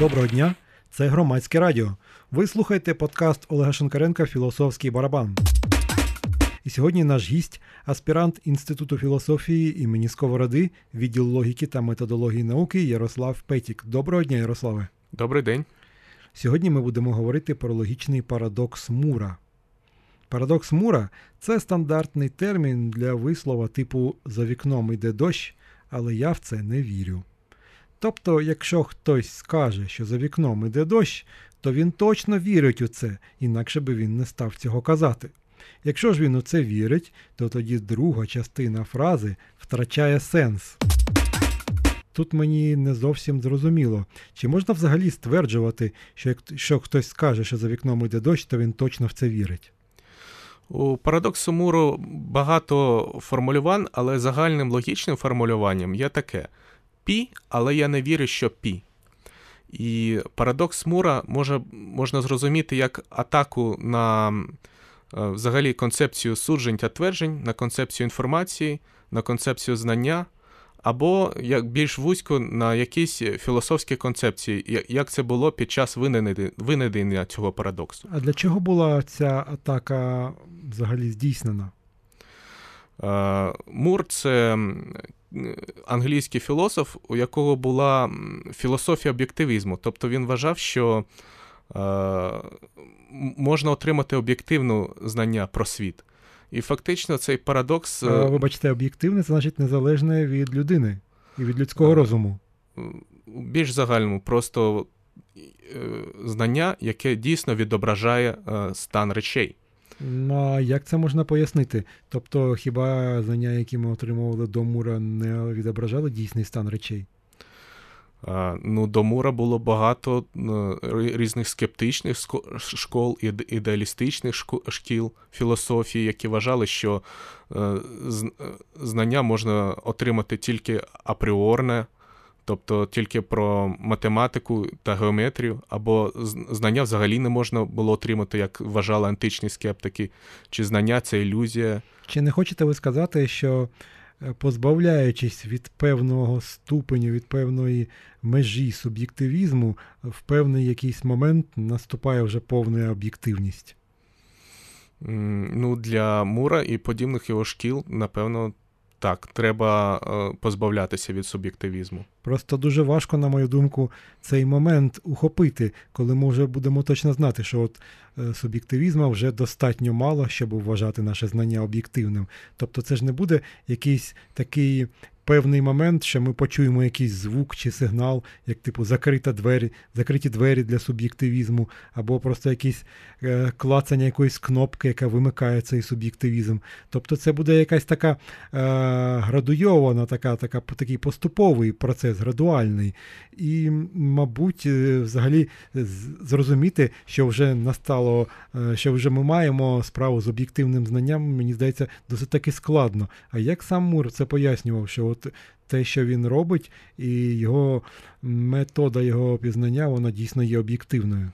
Доброго дня, це громадське радіо. Ви слухаєте подкаст Олега Шенкаренка Філософський барабан. І сьогодні наш гість, аспірант Інституту філософії імені Сковороди, відділ логіки та методології науки Ярослав Петік. Доброго дня, Ярославе. Добрий день. Сьогодні ми будемо говорити про логічний парадокс Мура. Парадокс Мура це стандартний термін для вислова типу за вікном йде дощ, але я в це не вірю. Тобто, якщо хтось скаже, що за вікном іде дощ, то він точно вірить у це, інакше би він не став цього казати. Якщо ж він у це вірить, то тоді друга частина фрази втрачає сенс. Тут мені не зовсім зрозуміло, чи можна взагалі стверджувати, що якщо хтось скаже, що за вікном йде дощ, то він точно в це вірить. У парадоксу Муру багато формулювань, але загальним логічним формулюванням є таке: пі, але я не вірю, що пі. І парадокс Мура може, можна зрозуміти як атаку на е, взагалі концепцію суджень та тверджень, на концепцію інформації, на концепцію знання, або як більш вузько на якісь філософські концепції, як це було під час винайдення цього парадоксу. А для чого була ця атака взагалі здійснена? Е, Мур це англійський філософ, у якого була філософія об'єктивізму. Тобто він вважав, що е, можна отримати об'єктивне знання про світ. І фактично цей парадокс. А, вибачте, об'єктивне це значить незалежне від людини і від людського розуму. Більш загальному, просто знання, яке дійсно відображає стан речей. Ну, а як це можна пояснити? Тобто, хіба знання, які ми отримували до Мура, не відображали дійсний стан речей? Ну, До Мура було багато різних скептичних школ, ідеалістичних шкіл філософії, які вважали, що е, знання можна отримати тільки апріорне тобто тільки про математику та геометрію, або знання взагалі не можна було отримати, як вважали античні скептики, чи знання це ілюзія. Чи не хочете ви сказати, що е, позбавляючись від певного ступеню, від певної межі суб'єктивізму, в певний якийсь момент наступає вже повна об'єктивність? Ну, Для Мура і подібних його шкіл, напевно, так, треба е, позбавлятися від суб'єктивізму. Просто дуже важко, на мою думку, цей момент ухопити, коли ми вже будемо точно знати, що от е, суб'єктивізму вже достатньо мало, щоб вважати наше знання об'єктивним. Тобто, це ж не буде якийсь такий певний момент, що ми почуємо якийсь звук чи сигнал, як типу закрита двері, закриті двері для суб'єктивізму, або просто якісь е, клацання якоїсь кнопки, яка вимикає цей суб'єктивізм. Тобто це буде якась така е, градуйована, така, така, такий поступовий процес, градуальний. І, мабуть, е, взагалі зрозуміти, що вже настало, е, що вже ми маємо справу з об'єктивним знанням, мені здається, досить таки складно. А як сам Мур це пояснював, що от те, що він робить, і його метода його пізнання, вона дійсно є об'єктивною.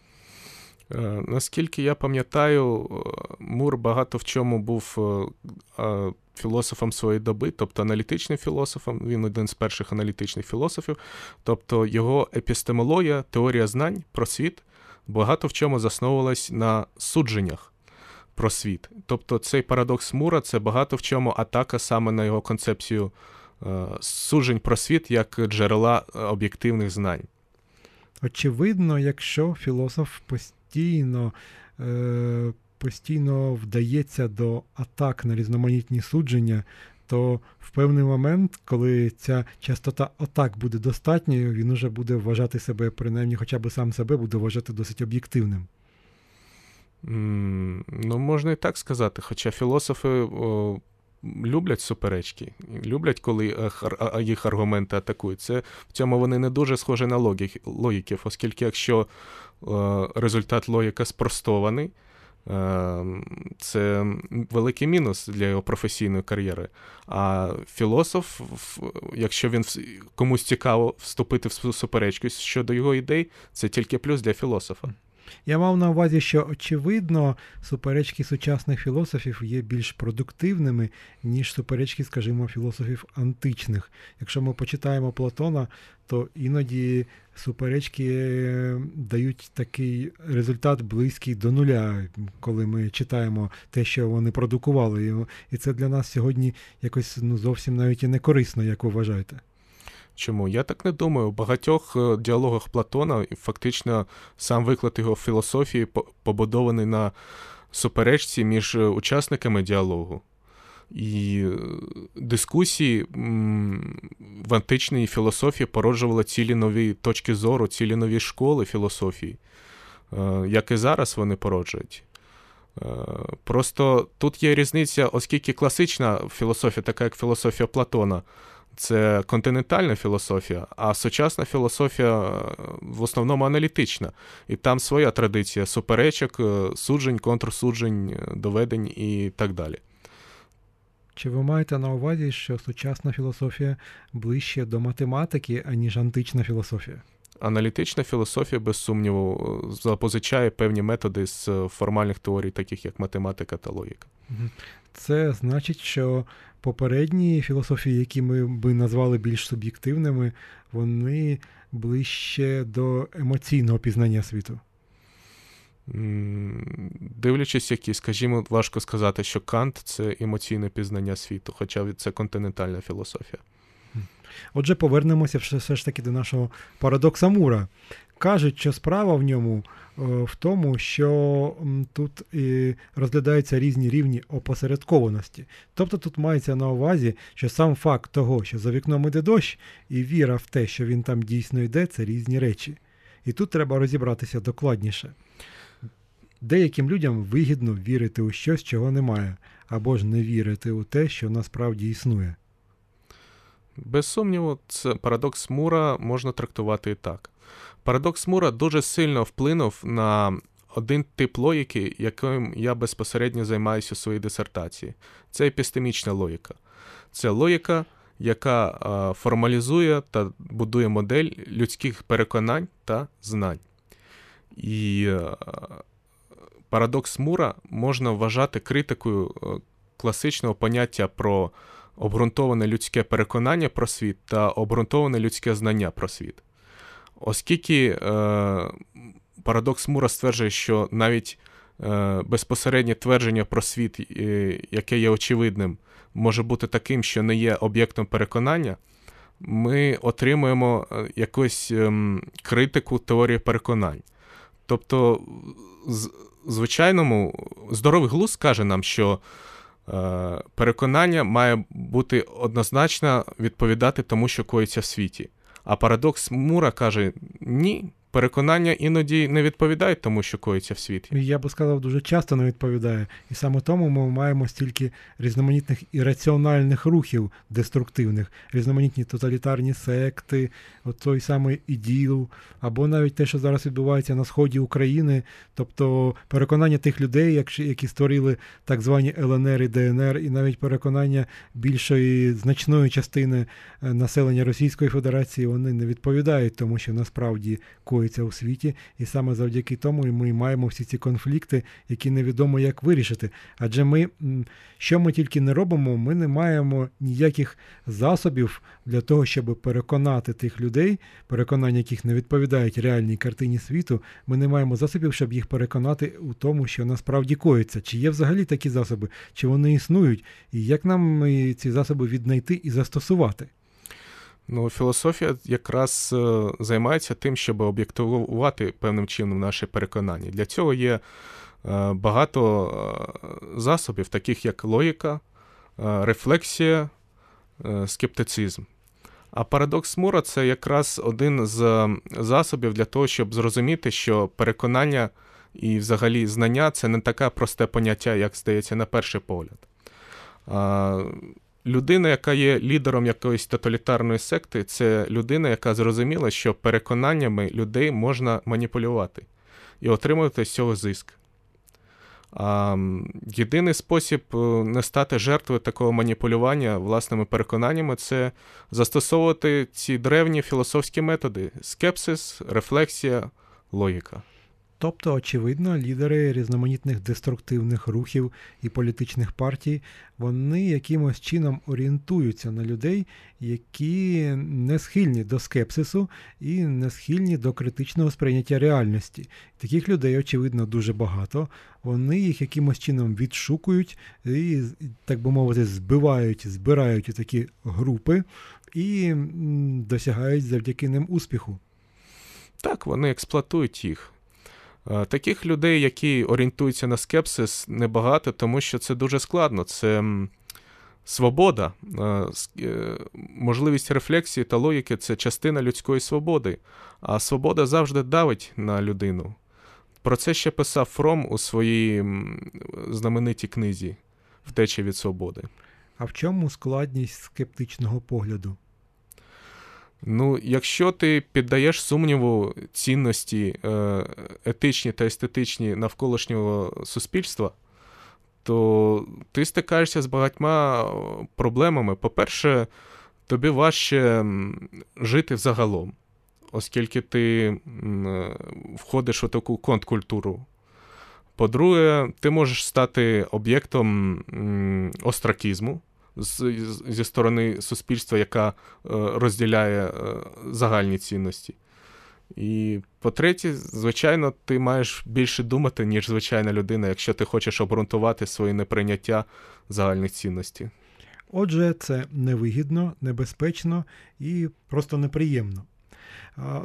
Е, наскільки я пам'ятаю, Мур багато в чому був е, філософом своєї доби, тобто аналітичним філософом, він один з перших аналітичних філософів, тобто його епістемологія, теорія знань про світ багато в чому засновувалась на судженнях про світ. Тобто цей парадокс Мура це багато в чому атака саме на його концепцію Е, суджень про світ як джерела е, об'єктивних знань. Очевидно, якщо філософ постійно е, постійно вдається до атак на різноманітні судження, то в певний момент, коли ця частота атак буде достатньою, він уже буде вважати себе, принаймні, хоча б сам себе буде вважати досить об'єктивним. Mm, ну, можна і так сказати. Хоча філософи. О люблять суперечки, люблять, коли е, їх аргументи атакують. Це в цьому вони не дуже схожі на логіків, оскільки якщо е, результат логіка спростований, е, це великий мінус для його професійної кар'єри. А філософ, якщо він комусь цікаво вступити в суперечку щодо його ідей, це тільки плюс для філософа. Я мав на увазі, що очевидно суперечки сучасних філософів є більш продуктивними, ніж суперечки, скажімо, філософів античних. Якщо ми почитаємо Платона, то іноді суперечки е, дають такий результат близький до нуля, коли ми читаємо те, що вони продукували. І це для нас сьогодні якось ну, зовсім навіть і не корисно, як ви вважаєте. Чому? Я так не думаю. У багатьох е, діалогах Платона фактично сам виклад його філософії побудований на суперечці між е, учасниками діалогу. І е, дискусії в античній філософії породжували цілі нові точки зору, цілі нові школи філософії, як і зараз вони породжують. Просто тут є різниця, оскільки класична філософія, така як філософія Платона, це континентальна філософія, а сучасна філософія е, в основному аналітична. І там своя традиція суперечок, е, суджень, контрсуджень, е, доведень і так далі. Чи ви маєте на увазі, що сучасна філософія ближче до математики, аніж антична філософія? Аналітична філософія, без сумніву, запозичає певні методи з формальних теорій, таких як математика та логіка. Це значить, що попередні філософії, які ми би назвали більш суб'єктивними, вони ближче до емоційного пізнання світу. Дивлячись, які, скажімо, важко сказати, що Кант це емоційне пізнання світу, хоча це континентальна філософія. Отже, повернемося все ж таки до нашого парадокса Мура. Кажуть, що справа в ньому е, в тому, що тут розглядаються різні рівні опосередкованості. Тобто тут мається на увазі, що сам факт того, що за вікном іде дощ, і віра в те, що він там дійсно йде, це різні речі. І тут треба розібратися докладніше. Деяким людям вигідно вірити у щось, чого немає, або ж не вірити у те, що насправді існує. Без сумніву, це парадокс Мура можна трактувати і так. Парадокс Мура дуже сильно вплинув на один тип логіки, яким я безпосередньо займаюся у своїй дисертації. Це епістемічна логіка. Це логіка, яка а, формалізує та будує модель людських переконань та знань. І а, парадокс Мура можна вважати критикою класичного поняття про обґрунтоване людське переконання про світ та обґрунтоване людське знання про світ. Оскільки е, парадокс Мура стверджує, що навіть е, безпосереднє твердження про світ, е, яке є очевидним, може бути таким, що не є об'єктом переконання, ми отримуємо е, якусь е, критику теорії переконань. Тобто, з, звичайному, здоровий глузд каже нам, що е, переконання має бути однозначно відповідати тому, що коїться в світі. А парадокс Мура каже: ні, переконання іноді не відповідають тому, що коїться в світі. Я би сказав, дуже часто не відповідає. І саме тому ми маємо стільки різноманітних ірраціональних рухів деструктивних, різноманітні тоталітарні секти, от той самий іділ, або навіть те, що зараз відбувається на сході України, тобто переконання тих людей, які створили так звані ЛНР і ДНР, і навіть переконання більшої значної частини е, населення Російської Федерації, вони не відповідають тому, що насправді коїться коїться у світі, і саме завдяки тому ми маємо всі ці конфлікти, які невідомо як вирішити. Адже ми, що ми тільки не робимо, ми не маємо ніяких засобів для того, щоб переконати тих людей, переконання яких не відповідають реальній картині світу. Ми не маємо засобів, щоб їх переконати у тому, що насправді коїться. Чи є взагалі такі засоби, чи вони існують, і як нам ці засоби віднайти і застосувати? Ну, філософія якраз е, займається тим, щоб об'єктивувати певним чином наші переконання. Для цього є е, багато е, засобів, таких як логіка, рефлексія, скептицизм. А парадокс Мура це якраз один з засобів для того, щоб зрозуміти, що переконання і взагалі знання це не таке просте поняття, як здається, на перший погляд людина, яка є лідером якоїсь тоталітарної секти, це людина, яка зрозуміла, що переконаннями людей можна маніпулювати і отримувати з цього зиск. А, Єдиний спосіб е, не стати жертвою такого маніпулювання власними переконаннями це застосовувати ці древні філософські методи: скепсис, рефлексія, логіка. Тобто, очевидно, лідери різноманітних деструктивних рухів і політичних партій вони якимось чином орієнтуються на людей, які не схильні до скепсису і не схильні до критичного сприйняття реальності. Таких людей, очевидно, дуже багато. Вони їх якимось чином відшукують і, так би мовити, збивають, збирають у такі групи і досягають завдяки ним успіху. Так, вони експлуатують їх. Е, таких людей, які орієнтуються на скепсис, небагато, тому що це дуже складно. Це свобода, е, е, можливість рефлексії та логіки це частина людської свободи. А свобода завжди давить на людину. Про це ще писав Фром у своїй знаменитій книзі Втеча від свободи. А в чому складність скептичного погляду? Ну, якщо ти піддаєш сумніву цінності е, етичні та естетичні навколишнього суспільства, то ти стикаєшся з багатьма проблемами. По-перше, тобі важче жити взагалом, оскільки ти е, входиш у таку конткультуру. По-друге, ти можеш стати об'єктом остракізму зі сторони суспільства, яка е, розділяє е, загальні цінності. І по-третє, звичайно, ти маєш більше думати, ніж звичайна людина, якщо ти хочеш обґрунтувати своє неприйняття загальних цінностей. Отже, це невигідно, небезпечно і просто неприємно.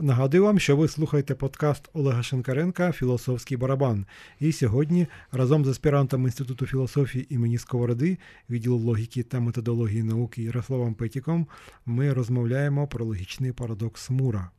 Нагадую вам, що ви слухаєте подкаст Олега Шенкаренка Філософський барабан. І сьогодні разом з аспірантом Інституту філософії імені Сковороди, відділу логіки та методології науки Ярославом Петіком, ми розмовляємо про логічний парадокс Мура.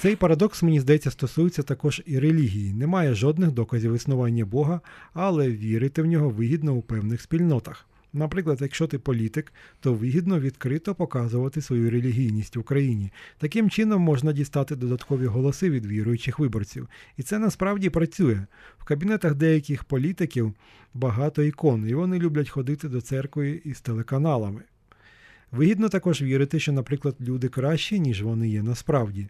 Цей парадокс, мені здається, стосується також і релігії. Немає жодних доказів існування Бога, але вірити в нього вигідно у певних спільнотах. Наприклад, якщо ти політик, то вигідно відкрито показувати свою релігійність в Україні. Таким чином можна дістати додаткові голоси від віруючих виборців. І це насправді працює. В кабінетах деяких політиків багато ікон, і вони люблять ходити до церкви із телеканалами. Вигідно також вірити, що, наприклад, люди кращі, ніж вони є насправді.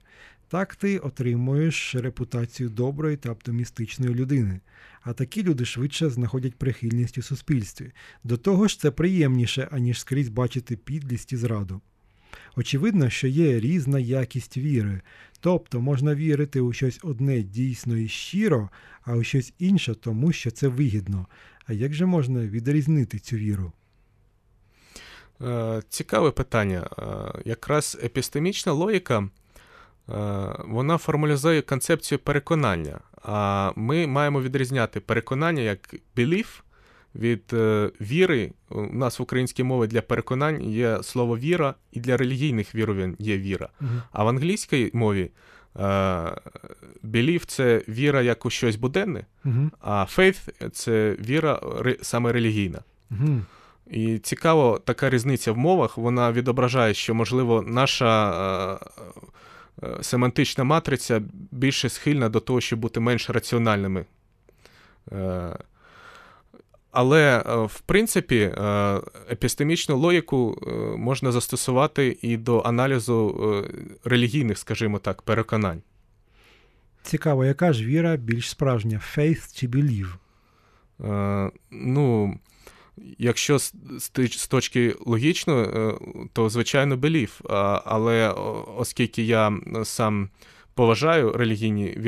Так ти отримуєш репутацію доброї та оптимістичної людини. А такі люди швидше знаходять прихильність у суспільстві. До того ж, це приємніше, аніж скрізь бачити підлість і зраду. Очевидно, що є різна якість віри, тобто можна вірити у щось одне дійсно і щиро, а у щось інше, тому що це вигідно. А як же можна відрізнити цю віру? Е, цікаве питання. Е, якраз епістемічна логіка вона формалізує концепцію переконання. А ми маємо відрізняти переконання як belief від е, віри. У нас в українській мові для переконань є слово віра, і для релігійних вірувань є віра. Uh-huh. А в англійській мові е, belief – це віра як у щось буденне, uh-huh. а faith – це віра саме релігійна. Uh-huh. І цікаво, така різниця в мовах, вона відображає, що, можливо, наша Е, семантична матриця більше схильна до того, щоб бути менш раціональними. Е, але, е, в принципі, епістемічну логіку можна застосувати і до аналізу релігійних, скажімо так, переконань. Цікаво, яка ж віра більш справжня: faith чи believe? Ну, Якщо з точки логічної, е, то звичайно белів. Але оскільки я сам поважаю релігійні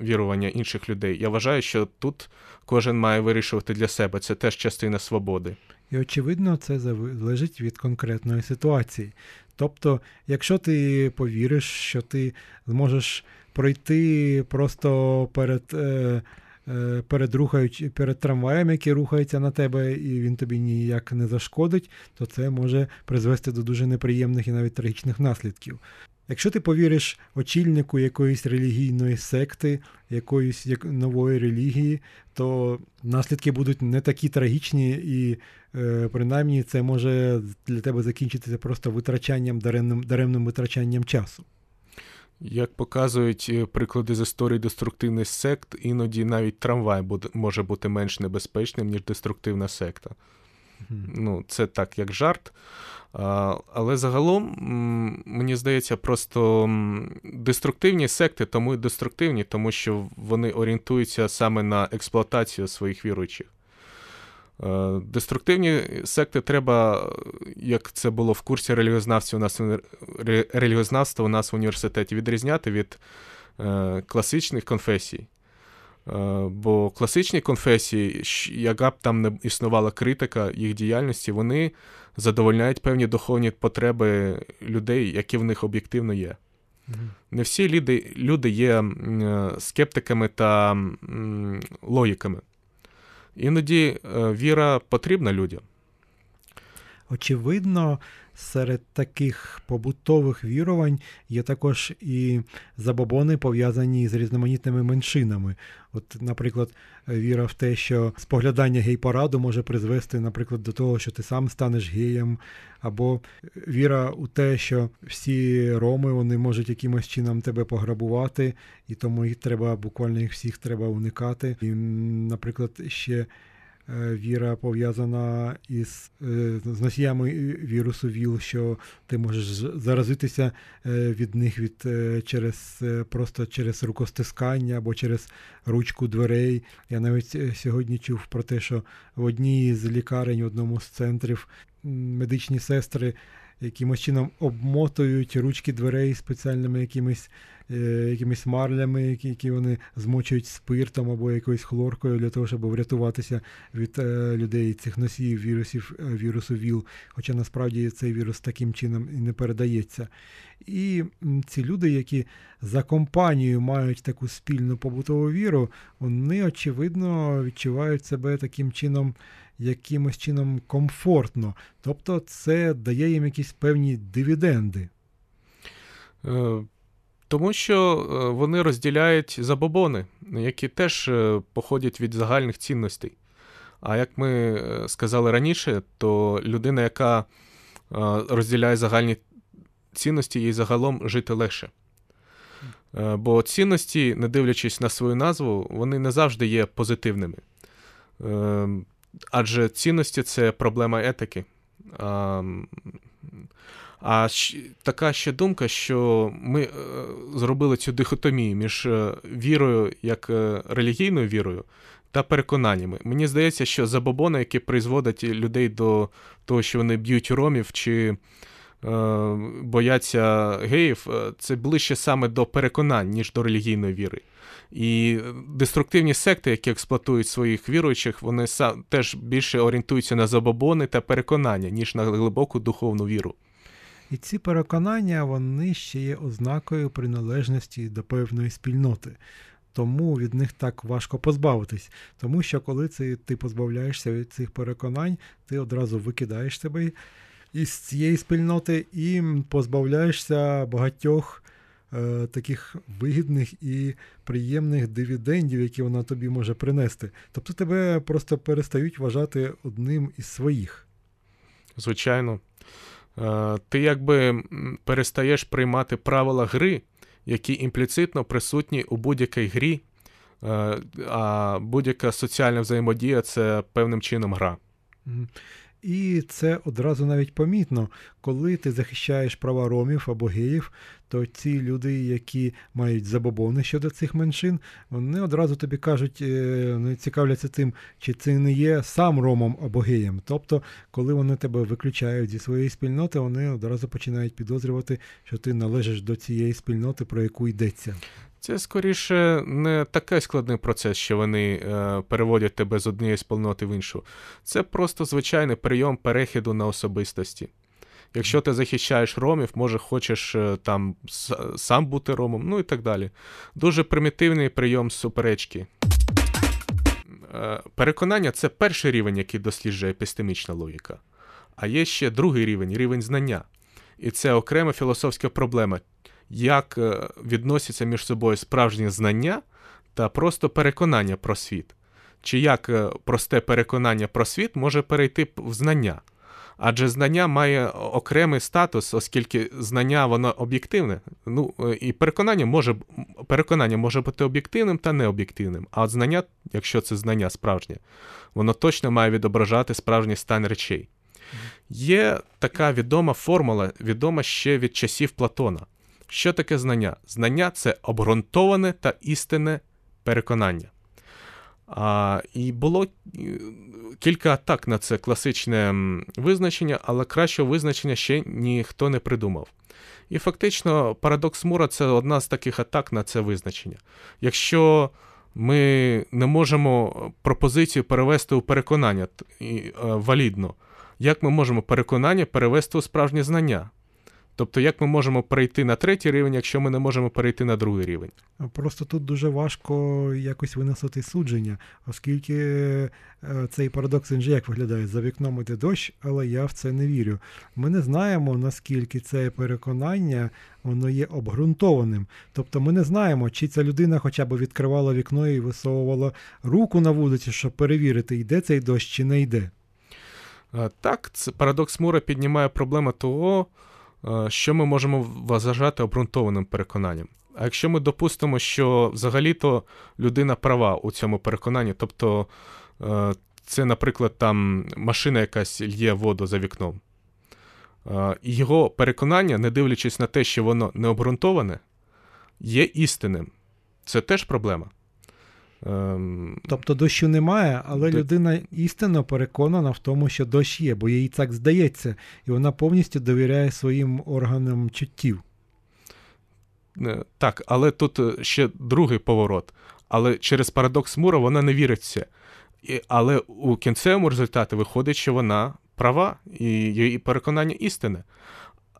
вірування інших людей, я вважаю, що тут кожен має вирішувати для себе. Це теж частина свободи. І очевидно, це залежить від конкретної ситуації. Тобто, якщо ти повіриш, що ти зможеш пройти просто перед. Е, перед рухаючи, перед трамваєм, який рухається на тебе, і він тобі ніяк не зашкодить, то це може призвести до дуже неприємних і навіть трагічних наслідків. Якщо ти повіриш очільнику якоїсь релігійної секти, якоїсь нової релігії, то наслідки будуть не такі трагічні, і е, принаймні це може для тебе закінчитися просто витрачанням, даремним, даремним витрачанням часу. Як показують е, приклади з історії деструктивних сект, іноді навіть трамвай буде, може бути менш небезпечним, ніж деструктивна секта. Mm-hmm. Ну, Це так, як жарт. А, Але загалом, мені здається, просто деструктивні секти тому і деструктивні, тому що вони орієнтуються саме на експлуатацію своїх віруючих. Е, деструктивні секти треба, як це було в курсі релігіознавства у нас релігіознавства у нас в університеті, відрізняти від е, класичних конфесій. Е, бо класичні конфесії, яка б там не існувала критика їх діяльності, вони задовольняють певні духовні потреби людей, які в них об'єктивно є. Не всі люди люди є скептиками та логіками. Іноді е, віра потрібна людям. Очевидно, серед таких побутових вірувань є також і забобони, пов'язані з різноманітними меншинами. От, наприклад, віра в те, що споглядання гей-параду може призвести, наприклад, до того, що ти сам станеш геєм, або віра у те, що всі роми вони можуть якимось чином тебе пограбувати, і тому їх треба буквально їх всіх треба уникати. І, наприклад, ще. Е, віра пов'язана із е, з носіями вірусу ВІЛ, що ти можеш заразитися е, від них від через просто через рукостискання або через ручку дверей. Я навіть сьогодні чув про те, що в одній з лікарень, в одному з центрів медичні сестри якимось чином обмотують ручки дверей спеціальними якимись е, якимись марлями, які вони змочують спиртом або якоюсь хлоркою для того, щоб врятуватися від е, людей цих носіїв вірусів е, вірусу ВІЛ. Хоча насправді цей вірус таким чином і не передається. І ці люди, які за компанією мають таку спільну побутову віру, вони очевидно відчувають себе таким чином якимось чином комфортно. Тобто це дає їм якісь певні дивіденди. Е, тому що е, вони розділяють забобони, які теж е, походять від загальних цінностей. А як ми сказали раніше, то людина, яка розділяє загальні цінності, їй загалом жити легше. Бо цінності, не дивлячись на свою назву, вони не завжди є позитивними. Адже цінності це проблема етики. А а така ще думка, що ми е, зробили цю дихотомію між е, вірою, як е, релігійною вірою та переконаннями. Мені здається, що забобони, які призводять людей до того, що вони б'ють ромів чи бояться геїв, це ближче саме до переконань, ніж до релігійної віри. І деструктивні секти, які експлуатують своїх віруючих, вони теж більше орієнтуються на забобони та переконання, ніж на глибоку духовну віру. І ці переконання вони ще є ознакою приналежності до певної спільноти. Тому від них так важко позбавитись. Тому що коли це, ти позбавляєшся від цих переконань, ти одразу викидаєш себе із цієї спільноти і позбавляєшся багатьох е, таких вигідних і приємних дивідендів, які вона тобі може принести. Тобто тебе просто перестають вважати одним із своїх. Звичайно. Е, ти якби перестаєш приймати правила гри, які імпліцитно присутні у будь-якій грі, е, а будь-яка соціальна взаємодія це певним чином гра. І це одразу навіть помітно, коли ти захищаєш права ромів або геїв, то ці люди, які мають забобони щодо цих меншин, вони одразу тобі кажуть, не цікавляться тим, чи це не є сам ромом або геєм. Тобто, коли вони тебе виключають зі своєї спільноти, вони одразу починають підозрювати, що ти належиш до цієї спільноти, про яку йдеться. Це скоріше не такий складний процес, що вони е, переводять тебе з однієї спільноти в іншу. Це просто звичайний прийом перехіду на особистості. Якщо ти захищаєш ромів, може хочеш е, там сам бути ромом, ну і так далі. Дуже примітивний прийом суперечки. Е, переконання це перший рівень, який досліджує епістемічна логіка. А є ще другий рівень рівень знання. І це окрема філософська проблема як е, відносяться між собою справжні знання та просто переконання про світ, чи як е, просте переконання про світ може перейти в знання. Адже знання має окремий статус, оскільки знання воно об'єктивне. Ну, е, І переконання може переконання може бути об'єктивним та необ'єктивним. А от знання, якщо це знання справжнє, воно точно має відображати справжній стан речей. Є така відома формула, відома ще від часів Платона. Що таке знання? Знання це обґрунтоване та істинне переконання. А, І було кілька атак на це класичне визначення, але кращого визначення ще ніхто не придумав. І фактично, парадокс Мура це одна з таких атак на це визначення. Якщо ми не можемо пропозицію перевести у переконання е, валідно, як ми можемо переконання перевести у справжнє знання? Тобто, як ми можемо перейти на третій рівень, якщо ми не можемо перейти на другий рівень? Просто тут дуже важко якось виносити судження, оскільки е, цей парадокс як виглядає за вікном іде дощ, але я в це не вірю. Ми не знаємо, наскільки це переконання воно є обґрунтованим. Тобто ми не знаємо, чи ця людина хоча б відкривала вікно і висовувала руку на вулиці, щоб перевірити, йде цей дощ чи не йде. Так, це парадокс Мура піднімає проблему того. Е, що ми можемо вважати обґрунтованим переконанням. А якщо ми допустимо, що взагалі-то людина права у цьому переконанні, тобто е, це, наприклад, там машина якась лє воду за вікном, е, його переконання, не дивлячись на те, що воно не обґрунтоване, є істинним. Це теж проблема. Ем... Тобто дощу немає, але Д... людина істинно переконана в тому, що дощ є, бо їй так здається, і вона повністю довіряє своїм органам чуттів. Е, так, але тут е, ще другий поворот. Але через парадокс Мура вона не вірить в це. І, Але у кінцевому результаті виходить, що вона права і її переконання істинне.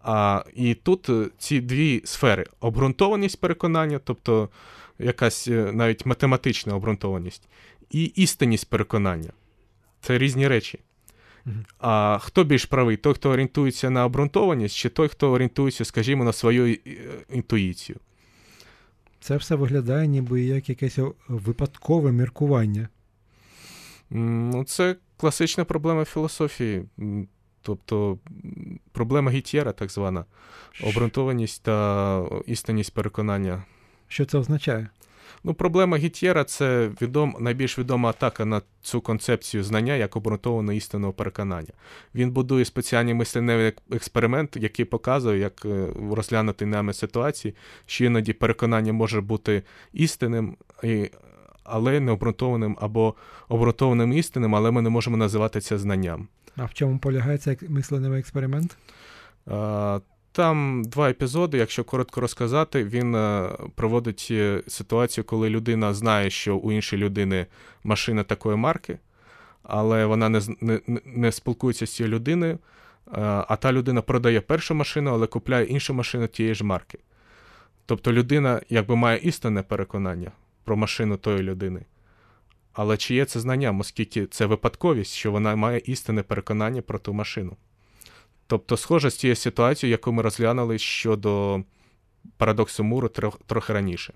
А, І тут е, ці дві сфери: обґрунтованість переконання, тобто якась е, навіть математична обґрунтованість, і істинність переконання. Це різні речі. А хто більш правий? Той, хто орієнтується на обґрунтованість, чи той, хто орієнтується, скажімо, на свою е, інтуїцію? Це все виглядає, ніби як якесь випадкове міркування. Ну, Це класична проблема філософії. Тобто проблема Гітєра, так звана, обґрунтованість та істинність переконання. Що це означає? Ну, Проблема Гітєра це відом, найбільш відома атака на цю концепцію знання як обґрунтованого істинного переконання. Він будує спеціальний мисленевий експеримент, який показує, як е, розглянути нами ситуації, що іноді переконання може бути істинним, але не обґрунтованим або обґрунтованим істинним, але ми не можемо називати це знанням. А в чому полягає цей мисленевий експеримент? Там два епізоди, якщо коротко розказати, він е, проводить е, ситуацію, коли людина знає, що у іншої людини машина такої марки, але вона не не, не спілкується з цією людиною, е, а та людина продає першу машину, але купляє іншу машину тієї ж марки. Тобто людина якби має істинне переконання про машину тої людини. Але чи є це знанням, оскільки це випадковість, що вона має істинне переконання про ту машину? Тобто, схоже з тією ситуацією, яку ми розглянули щодо парадоксу Муру трохи раніше.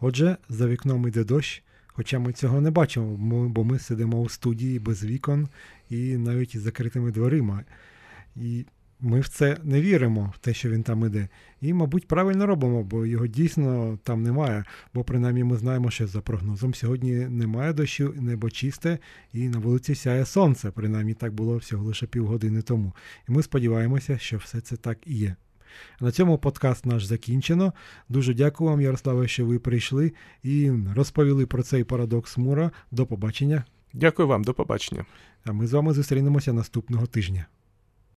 Отже, за вікном йде дощ, хоча ми цього не бачимо, бо ми сидимо у студії без вікон і навіть із закритими дверима. І ми в це не віримо, в те, що він там іде. І, мабуть, правильно робимо, бо його дійсно там немає. Бо принаймні ми знаємо, що за прогнозом сьогодні немає дощу, небо чисте, і на вулиці сяє сонце. Принаймні так було всього лише півгодини тому. І ми сподіваємося, що все це так і є. На цьому подкаст наш закінчено. Дуже дякую вам, Ярославе, що ви прийшли і розповіли про цей парадокс Мура. До побачення. Дякую вам, до побачення. А ми з вами зустрінемося наступного тижня.